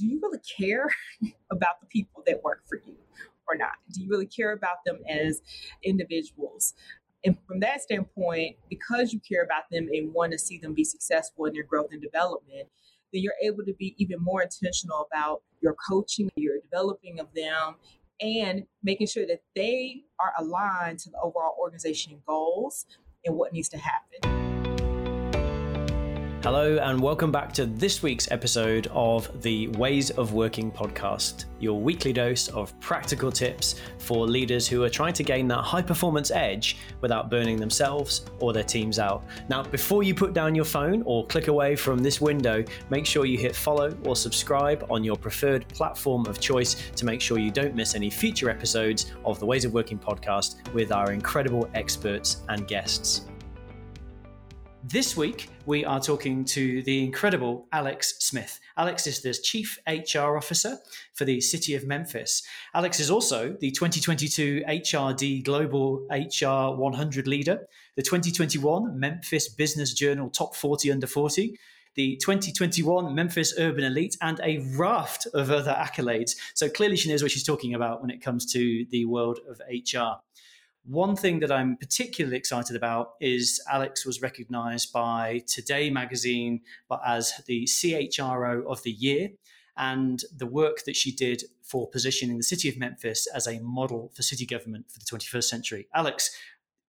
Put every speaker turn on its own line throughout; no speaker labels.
do you really care about the people that work for you or not? Do you really care about them as individuals? And from that standpoint, because you care about them and want to see them be successful in their growth and development, then you're able to be even more intentional about your coaching, your developing of them, and making sure that they are aligned to the overall organization goals and what needs to happen.
Hello, and welcome back to this week's episode of the Ways of Working podcast, your weekly dose of practical tips for leaders who are trying to gain that high performance edge without burning themselves or their teams out. Now, before you put down your phone or click away from this window, make sure you hit follow or subscribe on your preferred platform of choice to make sure you don't miss any future episodes of the Ways of Working podcast with our incredible experts and guests. This week, we are talking to the incredible Alex Smith. Alex is the Chief HR Officer for the City of Memphis. Alex is also the 2022 HRD Global HR 100 Leader, the 2021 Memphis Business Journal Top 40 Under 40, the 2021 Memphis Urban Elite, and a raft of other accolades. So clearly, she knows what she's talking about when it comes to the world of HR. One thing that I'm particularly excited about is Alex was recognized by Today magazine as the CHRO of the year and the work that she did for positioning the city of Memphis as a model for city government for the 21st century. Alex,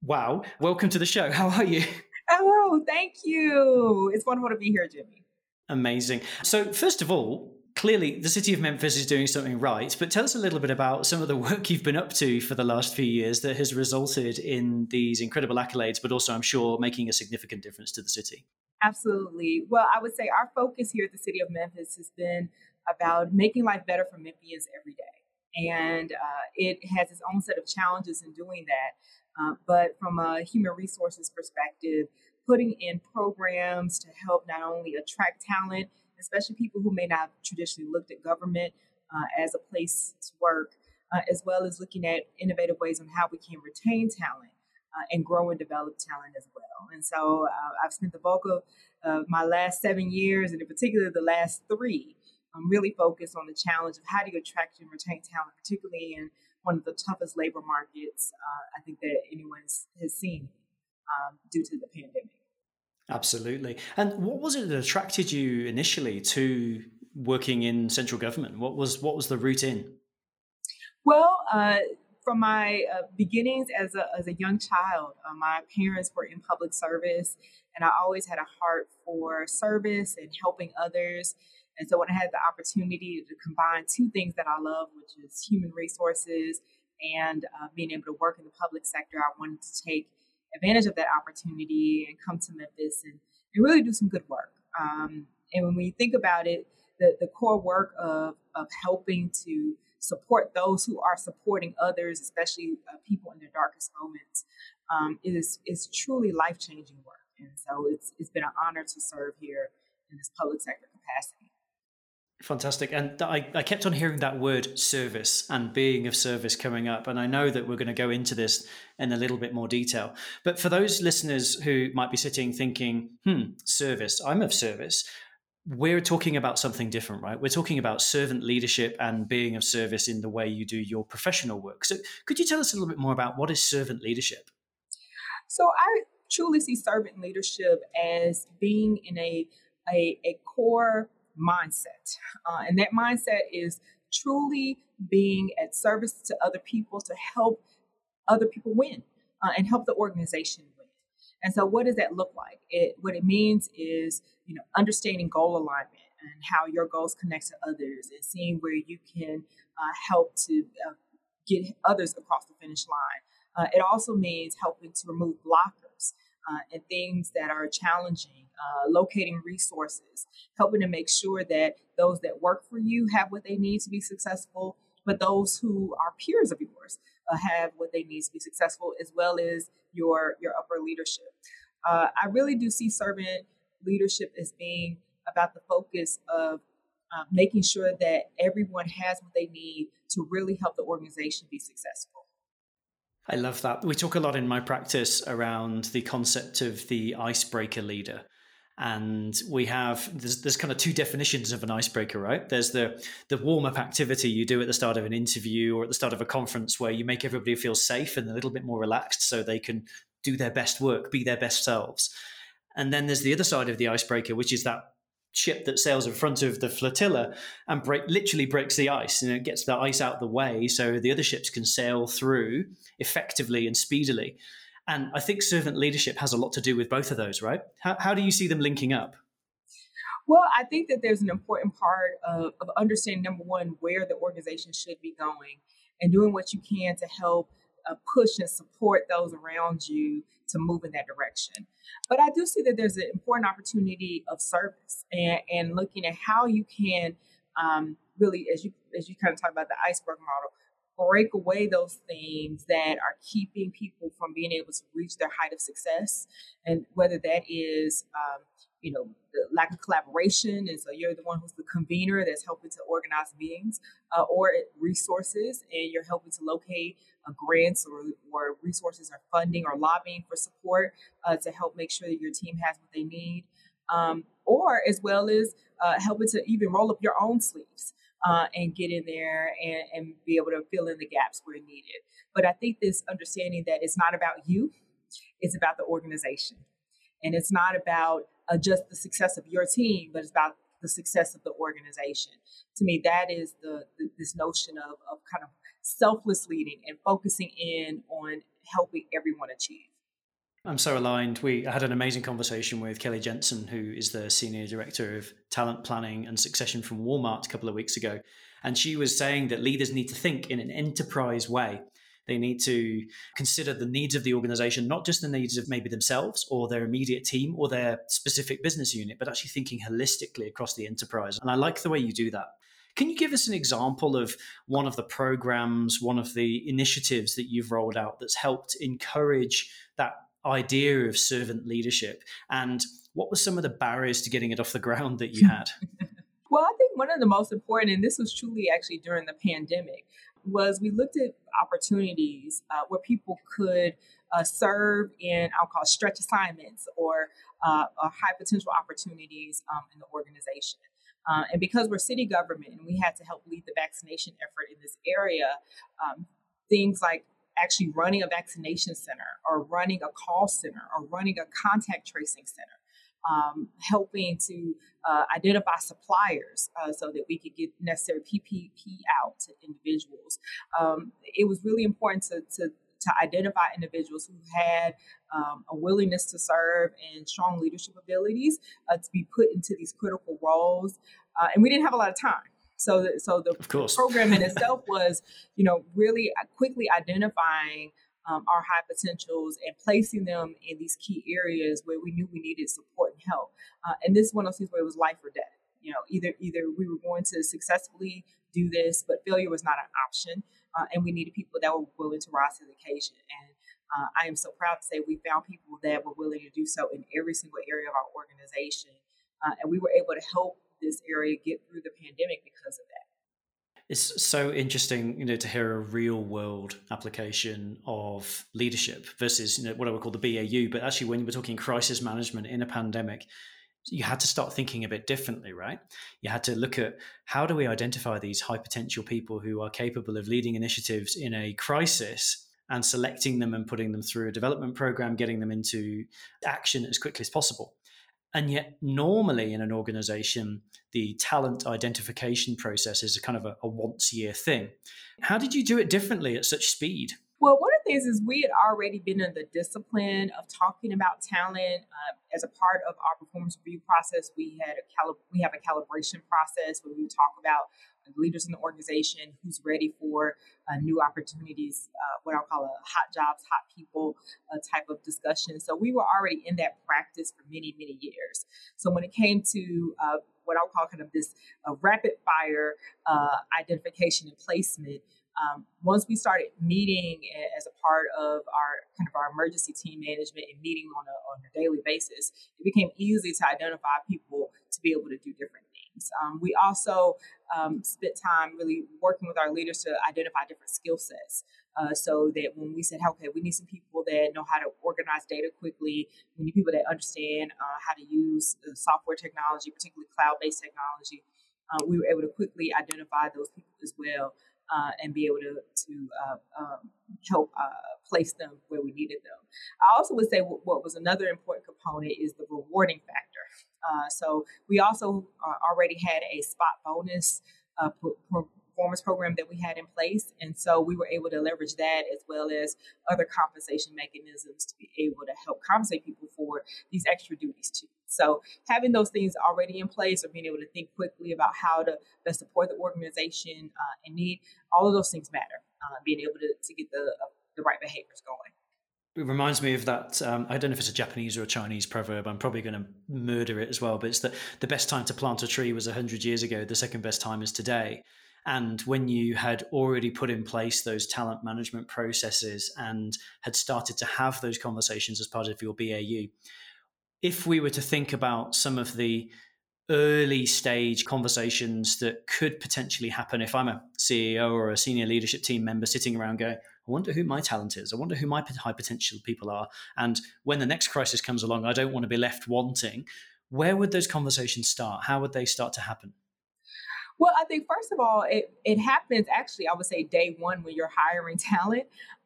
wow, welcome to the show. How are you?
Oh, thank you. It's wonderful to be here, Jimmy.
Amazing. So, first of all, clearly the city of Memphis is doing something right, but tell us a little bit about some of the work you've been up to for the last few years that has resulted in these incredible accolades, but also, I'm sure, making a significant difference to the city.
Absolutely. Well, I would say our focus here at the city of Memphis has been about making life better for Memphians every day. And uh, it has its own set of challenges in doing that. Uh, but from a human resources perspective, putting in programs to help not only attract talent, especially people who may not have traditionally looked at government uh, as a place to work, uh, as well as looking at innovative ways on how we can retain talent uh, and grow and develop talent as well. And so uh, I've spent the bulk of my last seven years, and in particular the last three, I'm really focused on the challenge of how do you attract and retain talent, particularly in one of the toughest labor markets uh, I think that anyone has seen um, due to the pandemic.
Absolutely. And what was it that attracted you initially to working in central government? What was what was the route in?
Well, uh, from my uh, beginnings as a, as a young child, uh, my parents were in public service, and I always had a heart for service and helping others. And so when I had the opportunity to combine two things that I love, which is human resources and uh, being able to work in the public sector, I wanted to take advantage of that opportunity and come to Memphis and, and really do some good work. Um, and when we think about it, the, the core work of, of helping to support those who are supporting others, especially uh, people in their darkest moments, um, is, is truly life changing work. And so it's, it's been an honor to serve here in this public sector capacity.
Fantastic. And I, I kept on hearing that word service and being of service coming up. And I know that we're going to go into this in a little bit more detail. But for those listeners who might be sitting thinking, hmm, service, I'm of service, we're talking about something different, right? We're talking about servant leadership and being of service in the way you do your professional work. So could you tell us a little bit more about what is servant leadership?
So I truly see servant leadership as being in a, a, a core mindset. Uh, and that mindset is truly being at service to other people to help other people win uh, and help the organization win. And so, what does that look like? It, what it means is, you know, understanding goal alignment and how your goals connect to others, and seeing where you can uh, help to uh, get others across the finish line. Uh, it also means helping to remove blockers uh, and things that are challenging, uh, locating resources, helping to make sure that those that work for you have what they need to be successful, but those who are peers of yours uh, have what they need to be successful, as well as your your upper leadership. Uh, I really do see servant leadership as being about the focus of uh, making sure that everyone has what they need to really help the organization be successful.
I love that. We talk a lot in my practice around the concept of the icebreaker leader. And we have there's, there's kind of two definitions of an icebreaker right? There's the the warm up activity you do at the start of an interview or at the start of a conference where you make everybody feel safe and a little bit more relaxed so they can do their best work be their best selves. And then there's the other side of the icebreaker which is that ship that sails in front of the flotilla and break literally breaks the ice and it gets the ice out of the way so the other ships can sail through effectively and speedily and I think servant leadership has a lot to do with both of those, right? How, how do you see them linking up?
Well, I think that there's an important part of, of understanding number one, where the organization should be going and doing what you can to help uh, push and support those around you to move in that direction. But I do see that there's an important opportunity of service and, and looking at how you can um, really, as you as you kind of talk about the iceberg model, break away those things that are keeping people from being able to reach their height of success. And whether that is, um, you know, the lack of collaboration, and so you're the one who's the convener that's helping to organize meetings, uh, or resources, and you're helping to locate uh, grants or, or resources or funding or lobbying for support uh, to help make sure that your team has what they need. Um, or as well as uh, helping to even roll up your own sleeves uh, and get in there and, and be able to fill in the gaps where needed. But I think this understanding that it's not about you, it's about the organization. And it's not about uh, just the success of your team, but it's about the success of the organization. To me, that is the, the this notion of, of kind of selfless leading and focusing in on helping everyone achieve.
I'm so aligned. We had an amazing conversation with Kelly Jensen, who is the Senior Director of Talent Planning and Succession from Walmart a couple of weeks ago. And she was saying that leaders need to think in an enterprise way. They need to consider the needs of the organization, not just the needs of maybe themselves or their immediate team or their specific business unit, but actually thinking holistically across the enterprise. And I like the way you do that. Can you give us an example of one of the programs, one of the initiatives that you've rolled out that's helped encourage that idea of servant leadership and what were some of the barriers to getting it off the ground that you had?
Well i think one of the most important and this was truly actually during the pandemic was we looked at opportunities uh, where people could uh, serve in i'll call stretch assignments or, uh, high potential opportunities um, in the organization. Uh, and because we're city government and we had to help lead the vaccination effort in this area um, things like actually running a vaccination center or running a call center or running a contact tracing center. Um, helping to uh, identify suppliers uh, so that we could get necessary PPE out to individuals. Um, it was really important to, to, to identify individuals who had um, a willingness to serve and strong leadership abilities uh, to be put into these critical roles. Uh, and we didn't have a lot of time. So, the, so the program in itself was, you know, really uh, quickly identifying um, our high potentials and placing them in these key areas where we knew we needed support and help. Uh, and this one of those things where it was life or death. You know, either either we were going to successfully do this, but failure was not an option, uh, and we needed people that were willing to rise to the occasion. And uh, I am so proud to say we found people that were willing to do so in every single area of our organization, uh, and we were able to help this area get through the pandemic because of that.
It's so interesting, you know, to hear a real world application of leadership versus, you know, what I would call the BAU. But actually, when we're talking crisis management in a pandemic, you had to start thinking a bit differently, right? You had to look at how do we identify these high potential people who are capable of leading initiatives in a crisis and selecting them and putting them through a development program, getting them into action as quickly as possible. And yet, normally in an organization, the talent identification process is kind of a, a once year thing. How did you do it differently at such speed?
Well, one of the things is we had already been in the discipline of talking about talent uh, as a part of our performance review process. We had a cali- we have a calibration process where we talk about leaders in the organization who's ready for uh, new opportunities, uh, what I'll call a hot jobs, hot people uh, type of discussion. So we were already in that practice for many, many years. So when it came to uh, what I'll call kind of this uh, rapid fire uh, identification and placement, um, once we started meeting as a part of our kind of our emergency team management and meeting on a, on a daily basis, it became easy to identify people to be able to do different. Um, we also um, spent time really working with our leaders to identify different skill sets. Uh, so that when we said, okay, we need some people that know how to organize data quickly, we need people that understand uh, how to use software technology, particularly cloud based technology, uh, we were able to quickly identify those people as well. Uh, and be able to to uh, um, help uh, place them where we needed them. I also would say what, what was another important component is the rewarding factor. Uh, so we also uh, already had a spot bonus performance program that we had in place. And so we were able to leverage that as well as other compensation mechanisms to be able to help compensate people for these extra duties too. So having those things already in place or being able to think quickly about how to best support the organization uh, in need, all of those things matter. Uh, being able to, to get the, uh, the right behaviors going.
It reminds me of that. Um, I don't know if it's a Japanese or a Chinese proverb. I'm probably going to murder it as well. But it's that the best time to plant a tree was 100 years ago. The second best time is today. And when you had already put in place those talent management processes and had started to have those conversations as part of your BAU, if we were to think about some of the early stage conversations that could potentially happen if I'm a CEO or a senior leadership team member sitting around going, I wonder who my talent is. I wonder who my high potential people are. And when the next crisis comes along, I don't want to be left wanting. Where would those conversations start? How would they start to happen?
Well, I think first of all, it, it happens actually, I would say day one when you're hiring talent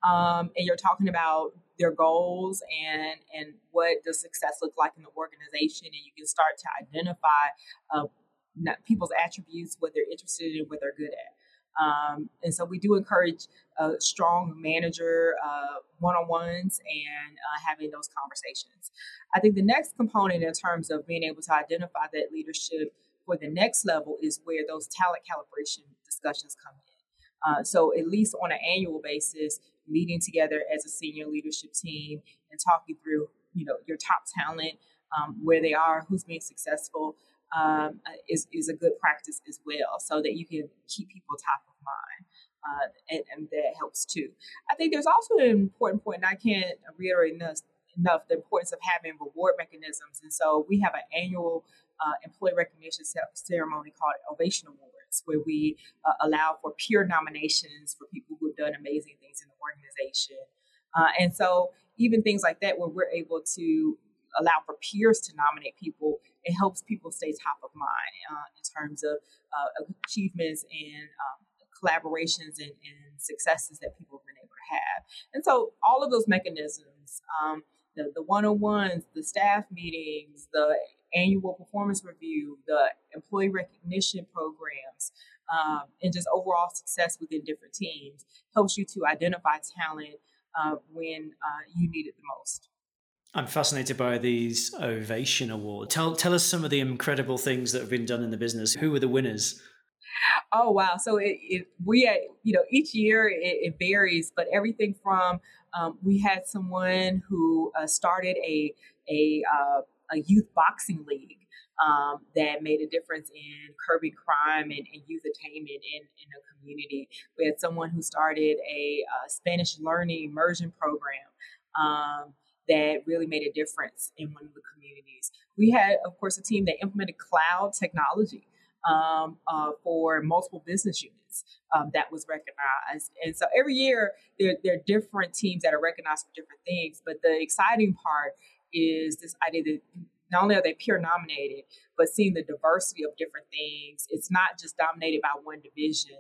um, and you're talking about their goals and and what does success look like in the organization and you can start to identify uh, people's attributes what they're interested in what they're good at um, and so we do encourage a strong manager uh, one-on-ones and uh, having those conversations i think the next component in terms of being able to identify that leadership for the next level is where those talent calibration discussions come in. Uh, so at least on an annual basis, meeting together as a senior leadership team and talking through, you know, your top talent, um, where they are, who's being successful, um, is is a good practice as well, so that you can keep people top of mind. Uh, and, and, that helps too. I think there's also an important point, and I can't reiterate enough, enough the importance of having reward mechanisms. And so we have an annual uh, employee recognition ceremony called Ovation Awards, where we uh, allow for peer nominations for people who have done amazing things in the organization. Uh, and so, even things like that, where we're able to allow for peers to nominate people, it helps people stay top of mind uh, in terms of uh, achievements and um, collaborations and, and, successes that people have been able to have. And so, all of those mechanisms. Um, the, the one-on-ones, the staff meetings, the annual performance review, the employee recognition programs, um, and just overall success within different teams helps you to identify talent uh, when uh, you need it the most.
I'm fascinated by these Ovation Awards. Tell, tell us some of the incredible things that have been done in the business. Who were the winners?
Oh wow! So it, it we you know each year it, it varies, but everything from um, we had someone who uh, started a a uh, a youth boxing league um, that made a difference in curbing crime and, and youth attainment in, in the community. We had someone who started a uh, Spanish learning immersion program um, that really made a difference in one of the communities. We had, of course, a team that implemented cloud technology um, uh, for multiple business units um, that was recognized. And so every year there, there are different teams that are recognized for different things. But the exciting part is this idea that not only are they peer nominated, but seeing the diversity of different things. It's not just dominated by one division,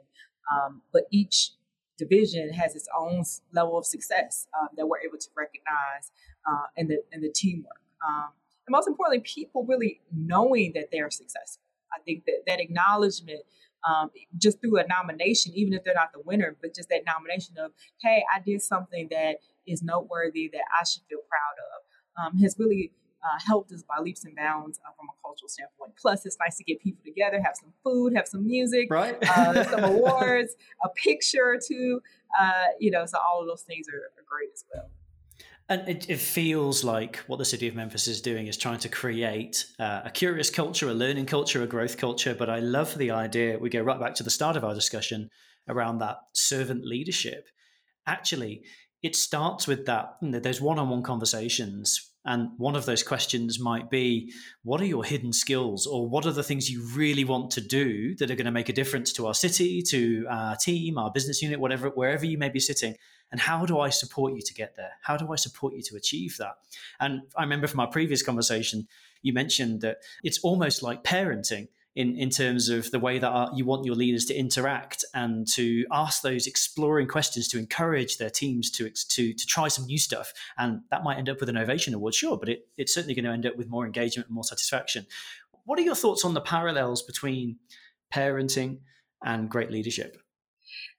um, but each division has its own level of success um, that we're able to recognize uh, in the in the teamwork. Um, and most importantly, people really knowing that they're successful. I think that that acknowledgement, um, just through a nomination, even if they're not the winner, but just that nomination of, hey, I did something that is noteworthy that I should feel proud of um, has really uh, helped us by leaps and bounds uh, from a cultural standpoint. Plus, it's nice to get people together, have some food, have some music,
right?
uh, some awards, a picture or two. Uh, you know, so all of those things are, are great as well.
And it, it, feels like what the city of Memphis is doing is trying to create uh, a curious culture, a learning culture, a growth culture. But I love the idea. We go right back to the start of our discussion around that servant leadership. Actually, it starts with that. You know, there's one-on-one conversations And one of those questions might be what are your hidden skills, or what are the things you really want to do that are going to make a difference to our city, to our team, our business unit, whatever, wherever you may be sitting? And how do I support you to get there? How do I support you to achieve that? And I remember from our previous conversation, you mentioned that it's almost like parenting in, in terms of the way that our, you want your leaders to interact and to ask those exploring questions to encourage their teams to, to, to try some new stuff. And that might end up with an ovation award, sure, but it, it's certainly going to end up with more engagement and more satisfaction. What are your thoughts on the parallels between parenting and great leadership?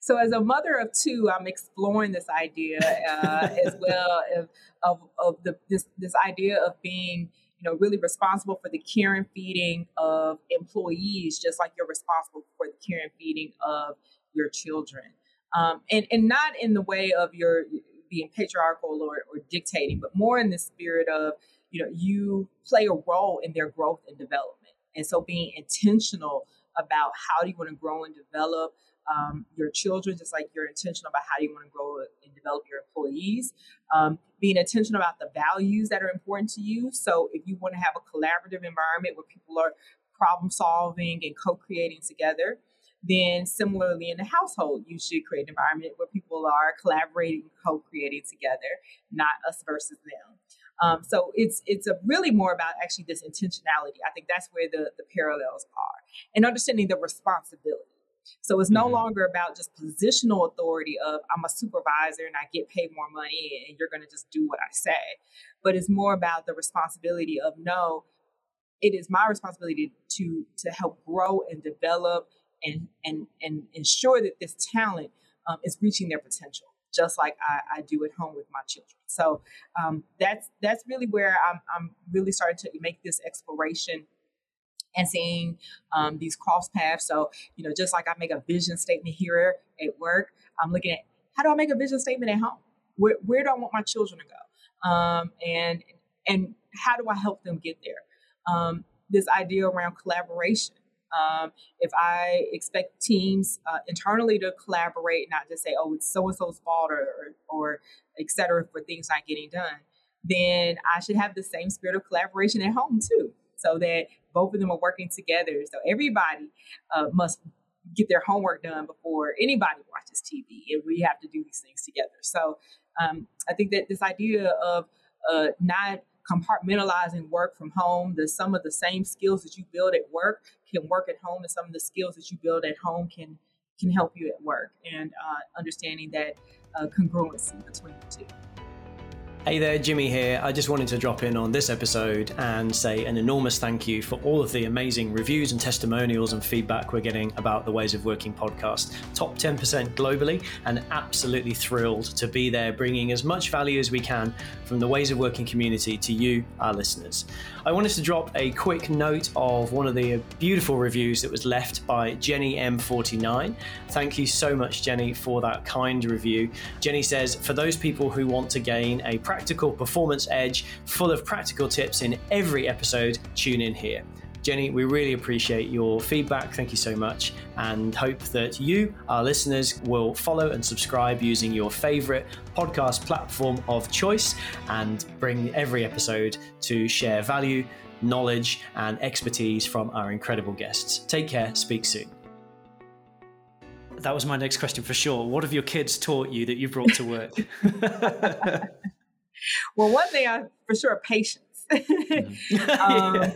So, as a mother of two, I'm exploring this idea uh, as well of, of, of the, this, this idea of being you know, really responsible for the care and feeding of employees, just like you're responsible for the care and feeding of your children. Um, and, and not in the way of your being patriarchal or, or dictating, but more in the spirit of, you know, you play a role in their growth and development. And so being intentional about how do you want to grow and develop um, your children, just like you're intentional about how you want to grow and develop your employees. Um, being intentional about the values that are important to you. So if you want to have a collaborative environment where people are problem solving and co-creating together, then similarly in the household, you should create an environment where people are collaborating, co-creating together, not us versus them. Um, so it's it's a really more about actually this intentionality. I think that's where the, the parallels are, and understanding the responsibility. So it's no mm-hmm. longer about just positional authority of I'm a supervisor and I get paid more money and you're going to just do what I say. But it's more about the responsibility of no, it is my responsibility to to help grow and develop and and and ensure that this talent um, is reaching their potential just like I, I, do at home with my children. So um, that's that's really where I'm, I'm really starting to make this exploration and seeing um, these cross paths. So, you know, just like I make a vision statement here at work, I'm looking at how do I make a vision statement at home? Where, where do I want my children to go? Um, and and how do I help them get there? Um, this idea around collaboration. Um, if I expect teams uh, internally to collaborate, not just say, "Oh, it's so and so's fault," or, or, et cetera, for things not getting done, then I should have the same spirit of collaboration at home too so that both of them are working together. So everybody uh, must get their homework done before anybody watches TV, and we have to do these things together. So um, I think that this idea of uh, not compartmentalizing work from home, that some of the same skills that you build at work can work at home, and some of the skills that you build at home can can help you at work, and uh, understanding that uh, congruency between the two.
Hey there, Jimmy here. I just wanted to drop in on this episode and say an enormous thank you for all of the amazing reviews and testimonials and feedback we're getting about the Ways of Working podcast. Top 10% globally, and absolutely thrilled to be there bringing as much value as we can from the Ways of Working community to you, our listeners. I wanted to drop a quick note of one of the beautiful reviews that was left by Jenny M49. Thank you so much, Jenny, for that kind review. Jenny says, For those people who want to gain a practical performance edge full of practical tips in every episode, tune in here. Jenny, we really appreciate your feedback. Thank you so much, and hope that you, our listeners, will follow and subscribe using your favorite podcast platform of choice and bring every episode to share value, knowledge, and expertise from our incredible guests. Take care, speak soon. That was my next question for sure. What have your kids taught you that you brought to work?
well, one thing I for sure patience. Um,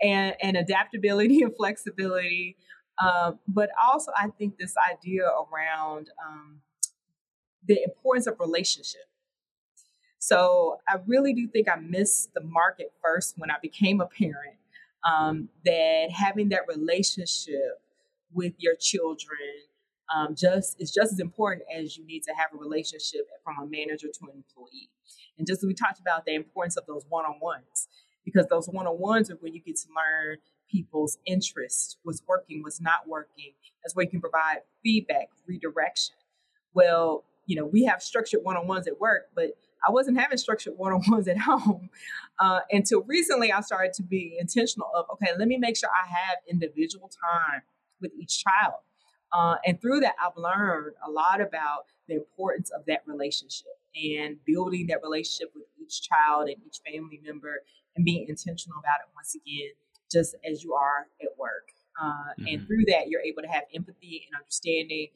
and, and adaptability and flexibility. Um, but also, I think this idea around um, the importance of relationship. So, I really do think I missed the market first when I became a parent. Um, that having that relationship with your children um, just is just as important as you need to have a relationship from a manager to an employee. And just as we talked about the importance of those one on ones, because those one on ones are where you get to learn people's interests, what's working, what's not working. That's where you can provide feedback, redirection. Well, you know, we have structured one on ones at work, but I wasn't having structured one on ones at home uh, until recently. I started to be intentional of okay, let me make sure I have individual time with each child Uh, and through that, I've learned a lot about the importance of that relationship and building that relationship with each child and each family member and being intentional about it once again, just as you are at work. Uh, mm-hmm. And through that, you're able to have empathy and understanding,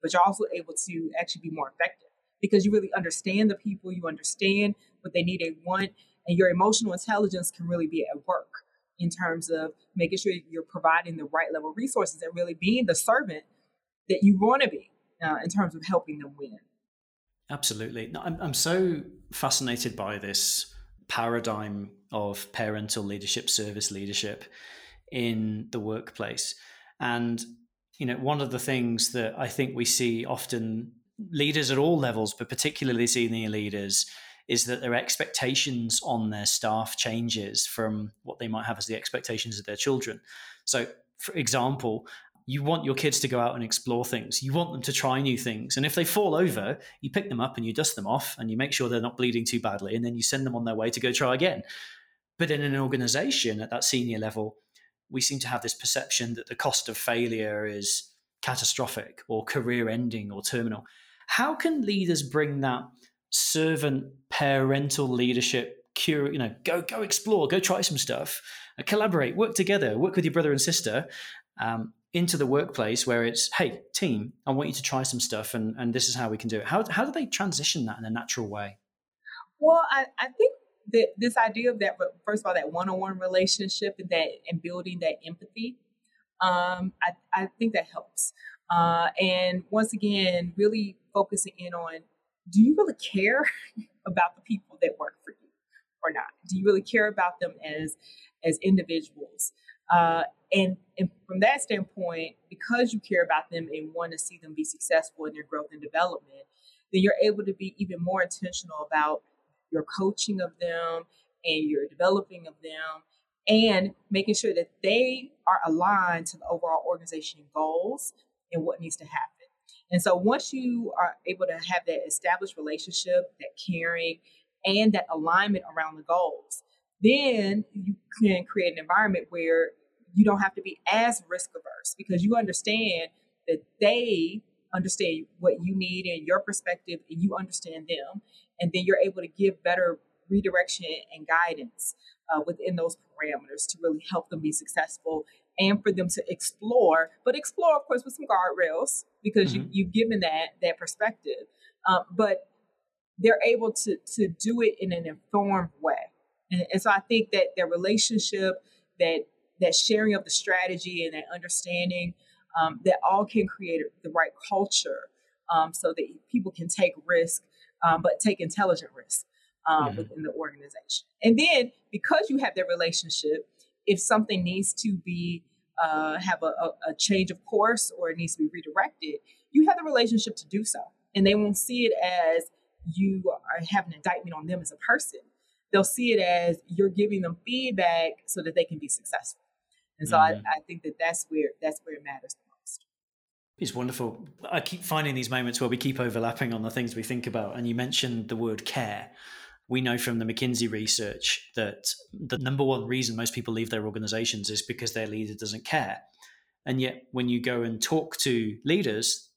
but you're also able to actually be more effective because you really understand the people, you understand what they need and want, and your emotional intelligence can really be at work in terms of making sure you're providing the right level of resources and really being the servant that you want to be uh, in terms of helping them win.
Absolutely. No, I'm, I'm so fascinated by this paradigm of parental leadership, service leadership in the workplace. And, you know, one of the things that I think we see often leaders at all levels, but particularly senior leaders, is that their expectations on their staff changes from what they might have as the expectations of their children. So, for example, you want your kids to go out and explore things. You want them to try new things. And if they fall over, you pick them up and you dust them off and you make sure they're not bleeding too badly. And then you send them on their way to go try again. But in an organization at that senior level, we seem to have this perception that the cost of failure is catastrophic or career ending or terminal. How can leaders bring that servant parental leadership cure you know go go explore go try some stuff uh, collaborate work together work with your brother and sister um, into the workplace where it's hey team i want you to try some stuff and, and this is how we can do it. How, how do they transition that in a natural way?
Well i, I think that this idea of that first of all that one-on-one relationship and that and building that empathy um, I, I think that helps. Uh, and once again really focusing in on do you really care about the people that work for you or not? Do you really care about them as as individuals uh, and, and from that standpoint, because you care about them and want to see them be successful in their growth and development, then you're able to be even more intentional about your coaching of them and your developing of them and making sure that they are aligned to the overall organization goals and what needs to happen. And so once you are able to have that established relationship, that caring, and that alignment around the goals, then you can create an environment where you don't have to be as risk averse because you understand that they understand what you need and your perspective and you understand them. And then you're able to give better redirection and guidance uh, within those parameters to really help them be successful and for them to explore but explore of course with some guardrails because mm-hmm. you, you've given that that perspective. Um, but they're able to to do it in an informed way. And, and so i think that their relationship that that sharing of the strategy and that understanding um, that all can create the right culture um, so that people can take risk, um, but take intelligent risk um, mm-hmm. within the organization. And then because you have that relationship, if something needs to be uh, have a, a, a change of course or it needs to be redirected, you have the relationship to do so. And they won't see it as you are have an indictment on them as a person. They'll see it as you're giving them feedback so that they can be successful. And so mm-hmm. I, I think that that's where that's where it matters the most.
It's wonderful. I keep finding these moments where we keep overlapping on the things we think about. And you mentioned the word care. We know from the McKinsey research that the number one reason most people leave their organizations is because their leader doesn't care. And yet, when you go and talk to leaders,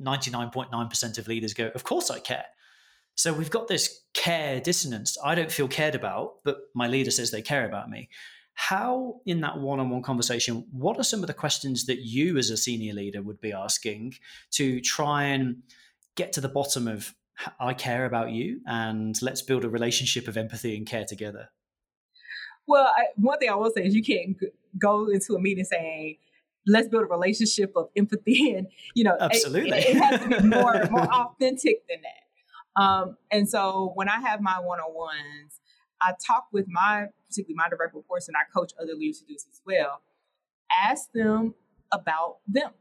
99.9% of leaders go, Of course I care. So we've got this care dissonance. I don't feel cared about, but my leader says they care about me. How, in that one on one conversation, what are some of the questions that you as a senior leader would be asking to try and get to the bottom of I care about you and let's build a relationship of empathy and care together?
Well, I, one thing I will say is you can't go into a meeting saying, let's build a relationship of empathy and you know
absolutely
it, it has to be more more authentic than that um, and so when i have my one-on-ones I talk with my, particularly my direct reports, and I coach other leaders to do this as well. Ask them about them.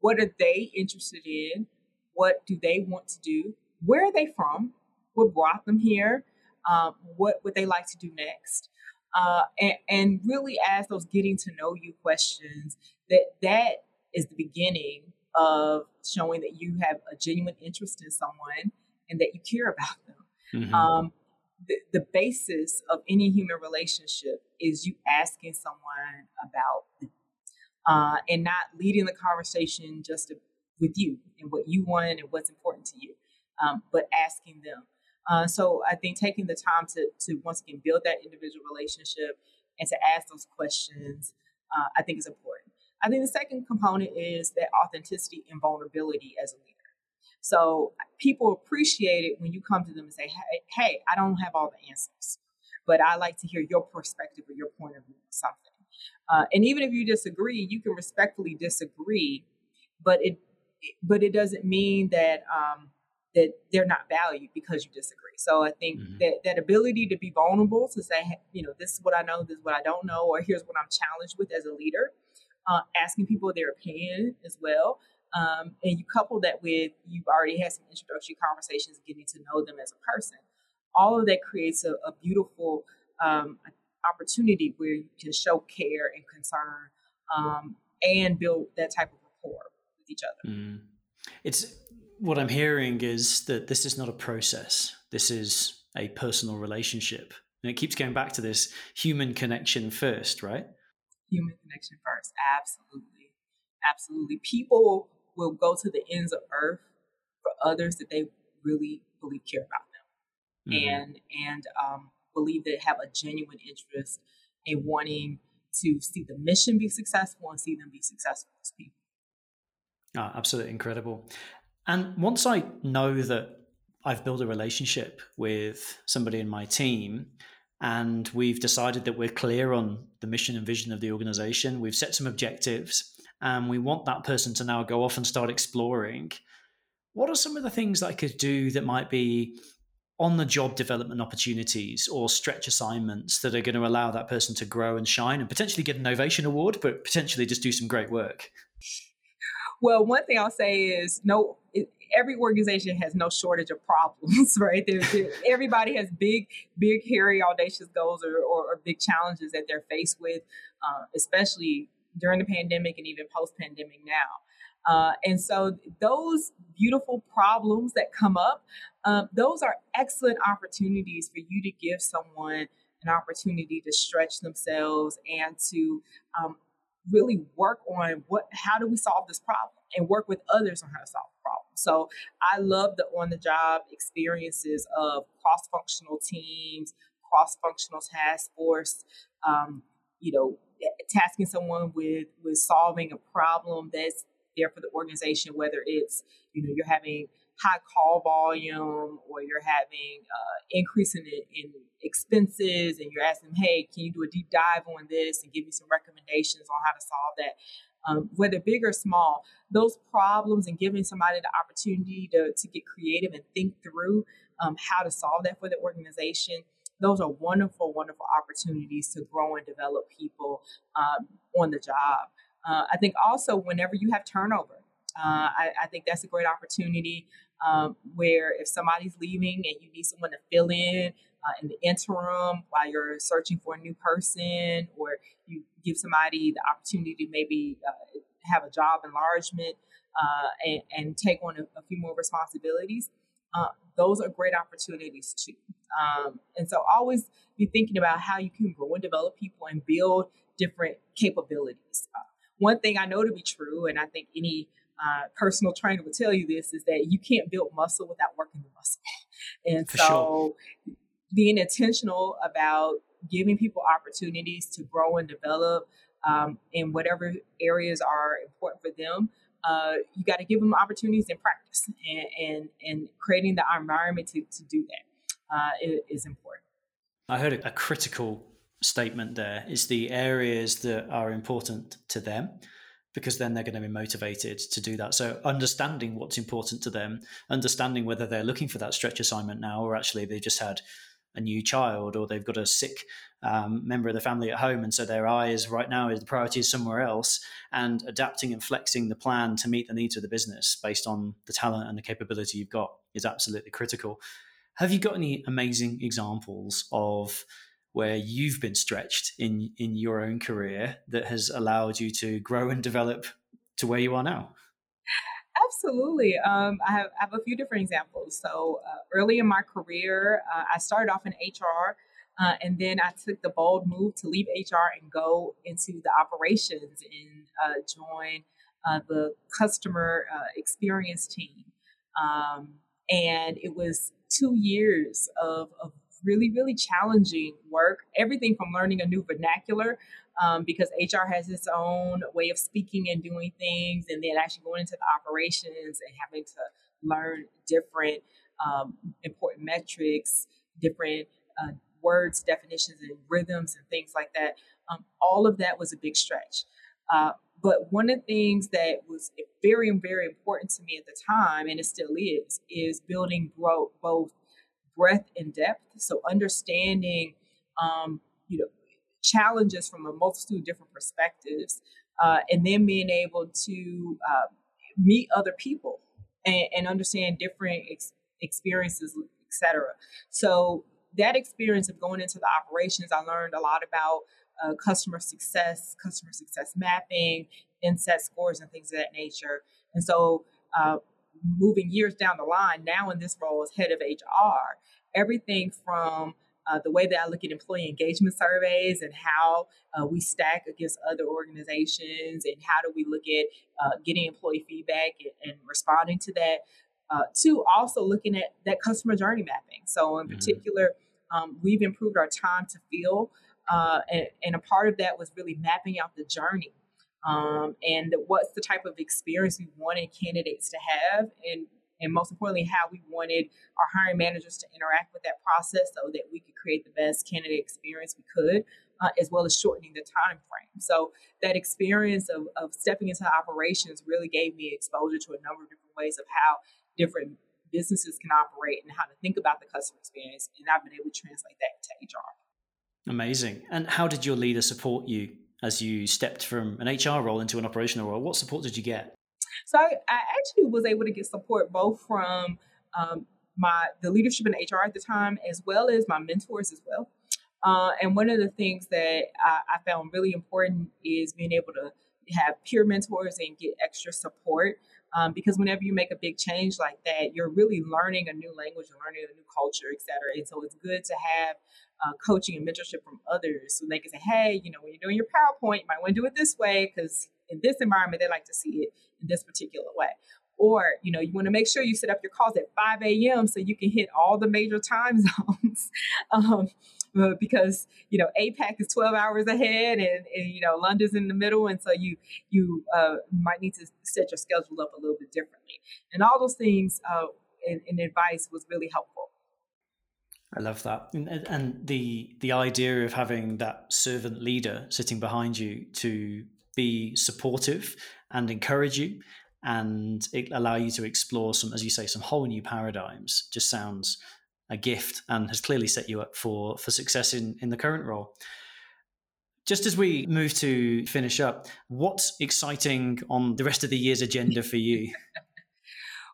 What are they interested in? What do they want to do? Where are they from? What brought them here? Um, what would they like to do next? Uh, and, and really ask those getting to know you questions. That that is the beginning of showing that you have a genuine interest in someone and that you care about them. Mm-hmm. Um, the, the basis of any human relationship is you asking someone about them. uh, and not leading the conversation just to, with you and what you want and what's important to you, um, but asking them. Uh, so I think taking the time to to once again build that individual relationship and to ask those questions, uh, I think is important. I think the second component is that authenticity and vulnerability as a leader. So people appreciate it when you come to them and say, "Hey, hey, I don't have all the answers, but I like to hear your perspective or your point of view on something." Uh, and even if you disagree, you can respectfully disagree, but it but it doesn't mean that um, that they're not valued because you disagree. So I think mm-hmm. that that ability to be vulnerable to say, you know, this is what I know, this is what I don't know, or here's what I'm challenged with as a leader. Uh, asking people their opinion as well. Um, and you couple that with you've already had some introductory conversations, getting to know them as a person. All of that creates a, a beautiful um, opportunity where you can show care and concern um, and build that type of rapport with each other.
Mm. It's what I'm hearing is that this is not a process. This is a personal relationship. And it keeps going back to this human connection first, right?
Human connection first. Absolutely. Absolutely. People will go to the ends of earth for others that they really believe care about them. Mm-hmm. And and um, believe they have a genuine interest in wanting to see the mission be successful and see them be successful as people.
Oh, absolutely incredible. And once I know that I've built a relationship with somebody in my team and we've decided that we're clear on the mission and vision of the organization, we've set some objectives, and we want that person to now go off and start exploring. What are some of the things that I could do that might be on the job development opportunities or stretch assignments that are going to allow that person to grow and shine and potentially get an ovation award, but potentially just do some great work?
Well, one thing I'll say is no. every organization has no shortage of problems, right? Everybody has big, big, hairy, audacious goals or, or, or big challenges that they're faced with, uh, especially during the pandemic and even post-pandemic now. Uh, and so those beautiful problems that come up, um, those are excellent opportunities for you to give someone an opportunity to stretch themselves and to um, really work on what how do we solve this problem and work with others on how to solve the problem. So I love the on the job experiences of cross functional teams, cross functional task force. Um, you know, tasking someone with with solving a problem that's there for the organization, whether it's you know you're having high call volume or you're having uh, increase in, in expenses and you're asking hey, can you do a deep dive on this and give me some recommendations on how to solve that? Um, whether big or small, those problems and giving somebody the opportunity to, to get creative and think through um, how to solve that for the organization, those are wonderful, wonderful opportunities to grow and develop people um, on the job. Uh, I think also whenever you have turnover, uh, I, I, think that's a great opportunity um, where if somebody's leaving and you need someone to fill in uh, in the interim while you're searching for a new person, or you give somebody the opportunity to maybe uh, have a job enlargement uh, and, and, take on a, a, few more responsibilities. Uh, those are great opportunities too. Um, and so always be thinking about how you can grow and develop people and build different capabilities. Uh, one thing I know to be true, and I think any uh, personal trainer will tell you this, is that you can't build muscle without working the muscle. And For so sure. being intentional about giving people opportunities to grow and develop um, in whatever areas are important for them. Uh, you got to give them opportunities in practice and, and, and creating the environment to, to do that uh, is important.
I heard a critical statement there is the areas that are important to them because then they're going to be motivated to do that. So understanding what's important to them, understanding whether they're looking for that stretch assignment now or actually they just had a new child or they've got a sick um, member of the family at home and so their eyes right now is the priority is somewhere else and adapting and flexing the plan to meet the needs of the business based on the talent and the capability you've got is absolutely critical have you got any amazing examples of where you've been stretched in in your own career that has allowed you to grow and develop to where you are now?
Absolutely. Um, I, have, I, have, a few different examples. So, uh, early in my career, uh, I started off in HR. Uh, and then I took the bold move to leave HR and go into the operations and uh, join uh, the customer uh, experience team. Um, and it was two years of, of really, really challenging work. Everything from learning a new vernacular, um, because HR has its own way of speaking and doing things, and then actually going into the operations and having to learn different um, important metrics, different uh, words, definitions, and rhythms, and things like that. Um, all of that was a big stretch. Uh, but one of the things that was very, very important to me at the time, and it still is, is building bro- both breadth and depth. So understanding, um, you know, challenges from a multitude of different perspectives, uh, and then being able to uh, meet other people and, and understand different ex- experiences, etc. So that experience of going into the operations, I learned a lot about uh, customer success, customer success mapping, NCSET scores, and things of that nature. And so, uh, moving years down the line, now in this role as head of HR, everything from uh, the way that I look at employee engagement surveys and how uh, we stack against other organizations, and how do we look at uh, getting employee feedback and, and responding to that, uh, to also looking at that customer journey mapping. So, in mm-hmm. particular, um, we've improved our time to fill, uh, and, and, a part of that was really mapping out the journey. Um, and what's the type of experience we wanted candidates to have, and and most importantly, how we wanted our hiring managers to interact with that process so that we could create the best candidate experience we could, uh, as well as shortening the time frame. So that experience of, of stepping into operations really gave me exposure to a number of different ways of how different businesses can operate and how to think about the customer experience. And I've been able to translate that into HR.
Amazing. And how did your leader support you as you stepped from an HR role into an operational role? What support did you get?
So I, actually was able to get support both from um, my the leadership in HR at the time, as well as my mentors as well. Uh, and one of the things that I, I, found really important is being able to have peer mentors and get extra support. Um, because whenever you make a big change like that, you're really learning a new language and learning a new culture, et cetera. And so it's good to have uh, coaching and mentorship from others so they can say, hey, you know, when you're doing your PowerPoint, you might want to do it this way because in this environment, they like to see it in this particular way. Or, you know, you want to make sure you set up your calls at 5 a.m. so you can hit all the major time zones. um, uh, because you know APAC is 12 hours ahead and, and, you know London's in the middle and so you you uh, might need to set your schedule up a little bit differently and all those things uh, and, and advice was really helpful
I love that, and, and, the the idea of having that servant leader sitting behind you to be supportive and encourage you, and allow you to explore some, as you say, some whole new paradigms. Just sounds a gift, and has clearly set you up for for success in in the current role. Just as we move to finish up, what's exciting on the rest of the year's agenda for you?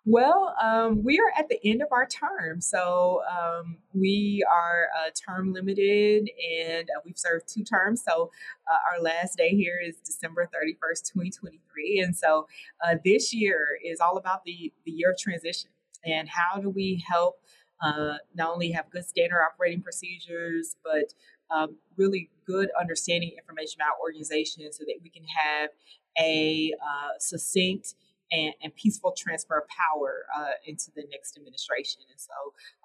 Well, um, we are at the end of our term. So um, we are uh, term limited and uh, we've served two terms. So uh, our last day here is December 31st, 2023. And so uh, this year is all about the, the year of transition and how do we help uh, not only have good standard operating procedures, but um, really good understanding information about organizations so that we can have a uh, succinct and, and peaceful transfer of power uh, into the next administration. And so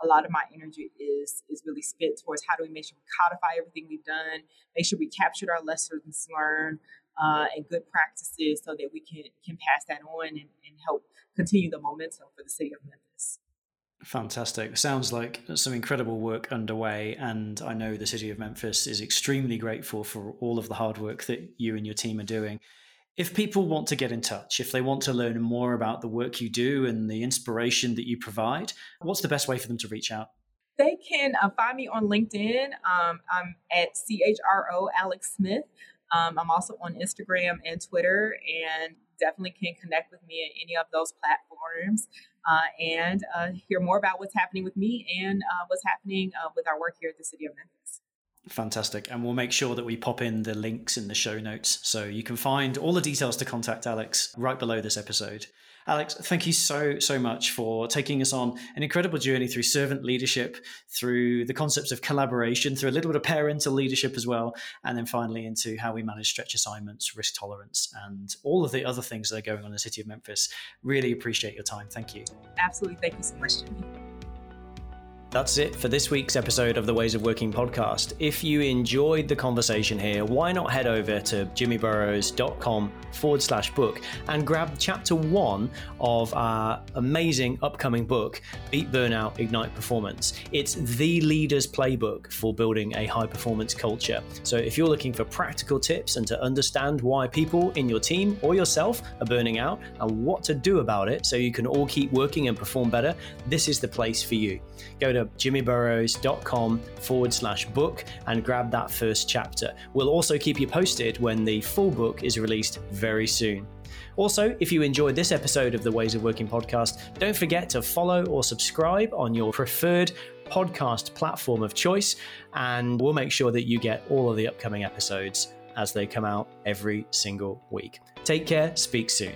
a lot of my energy is is really spent towards how do we make sure we codify everything we've done, make sure we captured our lessons learned uh, and good practices so that we can can pass that on and, and help continue the momentum for the city of Memphis.
Fantastic. Sounds like some incredible work underway. And I know the city of Memphis is extremely grateful for all of the hard work that you and your team are doing. If people want to get in touch, if they want to learn more about the work you do and the inspiration that you provide, what's the best way for them to reach out?
They can uh, find me on LinkedIn. Um, I'm at CHRO Alex Smith. Um, I'm also on Instagram and Twitter, and definitely can connect with me at any of those platforms uh, and uh, hear more about what's happening with me and uh, what's happening uh, with our work here at the City of Memphis.
Fantastic. And we'll make sure that we pop in the links in the show notes so you can find all the details to contact Alex right below this episode. Alex, thank you so, so much for taking us on an incredible journey through servant leadership, through the concepts of collaboration, through a little bit of parental leadership as well, and then finally into how we manage stretch assignments, risk tolerance, and all of the other things that are going on in the city of Memphis. Really appreciate your time. Thank you.
Absolutely. Thank you so much, Jimmy.
That's it for this week's episode of the Ways of Working podcast. If you enjoyed the conversation here, why not head over to jimmyburrows.com forward slash book and grab chapter one of our amazing upcoming book, Beat Burnout, Ignite Performance. It's the leader's playbook for building a high performance culture. So if you're looking for practical tips and to understand why people in your team or yourself are burning out and what to do about it so you can all keep working and perform better, this is the place for you. Go jimmyburrows.com forward slash book and grab that first chapter. We'll also keep you posted when the full book is released very soon. Also, if you enjoyed this episode of the Ways of Working podcast, don't forget to follow or subscribe on your preferred podcast platform of choice, and we'll make sure that you get all of the upcoming episodes as they come out every single week. Take care, speak soon.